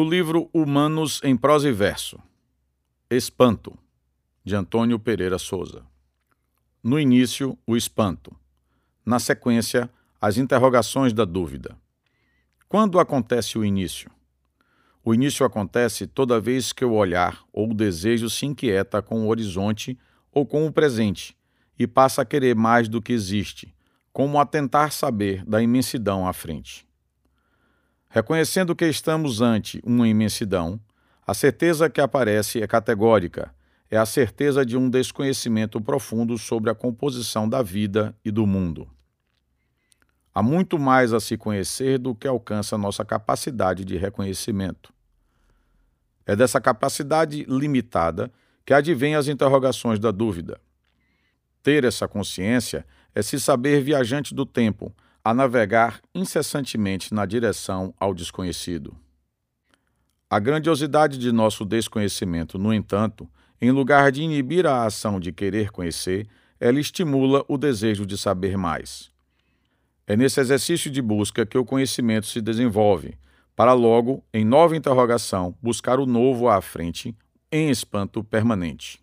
livro Humanos em Prosa e Verso. Espanto, de Antônio Pereira Souza. No início, o espanto. Na sequência, as interrogações da dúvida. Quando acontece o início? O início acontece toda vez que o olhar ou o desejo se inquieta com o horizonte ou com o presente e passa a querer mais do que existe, como a tentar saber da imensidão à frente. Reconhecendo que estamos ante uma imensidão, a certeza que aparece é categórica, é a certeza de um desconhecimento profundo sobre a composição da vida e do mundo. Há muito mais a se conhecer do que alcança nossa capacidade de reconhecimento. É dessa capacidade limitada que advêm as interrogações da dúvida. Ter essa consciência é se saber viajante do tempo, a navegar incessantemente na direção ao desconhecido. A grandiosidade de nosso desconhecimento, no entanto, em lugar de inibir a ação de querer conhecer, ela estimula o desejo de saber mais. É nesse exercício de busca que o conhecimento se desenvolve, para logo, em nova interrogação, buscar o novo à frente, em espanto permanente.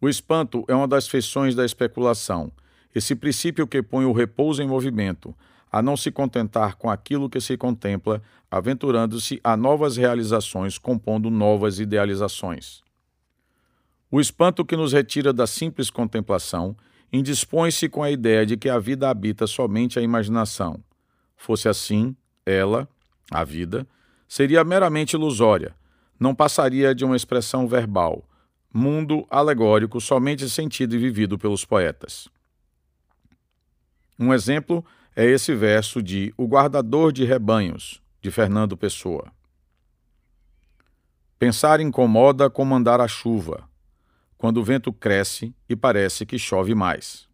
O espanto é uma das feições da especulação, esse princípio que põe o repouso em movimento, a não se contentar com aquilo que se contempla, aventurando-se a novas realizações, compondo novas idealizações. O espanto que nos retira da simples contemplação indispõe-se com a ideia de que a vida habita somente a imaginação. Fosse assim, ela, a vida, seria meramente ilusória, não passaria de uma expressão verbal, mundo alegórico somente sentido e vivido pelos poetas. Um exemplo é esse verso de O Guardador de Rebanhos, de Fernando Pessoa. Pensar incomoda como andar a chuva, quando o vento cresce e parece que chove mais.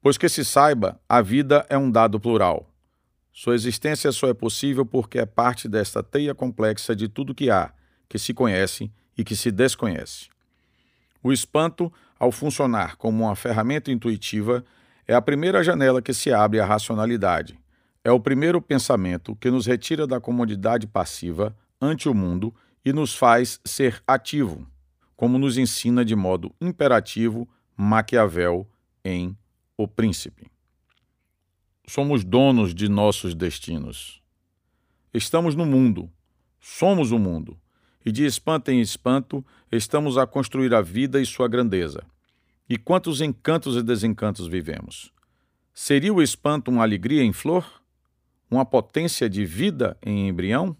Pois que se saiba, a vida é um dado plural. Sua existência só é possível porque é parte desta teia complexa de tudo que há, que se conhece e que se desconhece. O espanto, ao funcionar como uma ferramenta intuitiva, é a primeira janela que se abre à racionalidade. É o primeiro pensamento que nos retira da comodidade passiva ante o mundo e nos faz ser ativo, como nos ensina de modo imperativo Maquiavel em O Príncipe. Somos donos de nossos destinos. Estamos no mundo, somos o mundo e de espanto em espanto estamos a construir a vida e sua grandeza. E quantos encantos e desencantos vivemos? Seria o espanto uma alegria em flor? Uma potência de vida em embrião?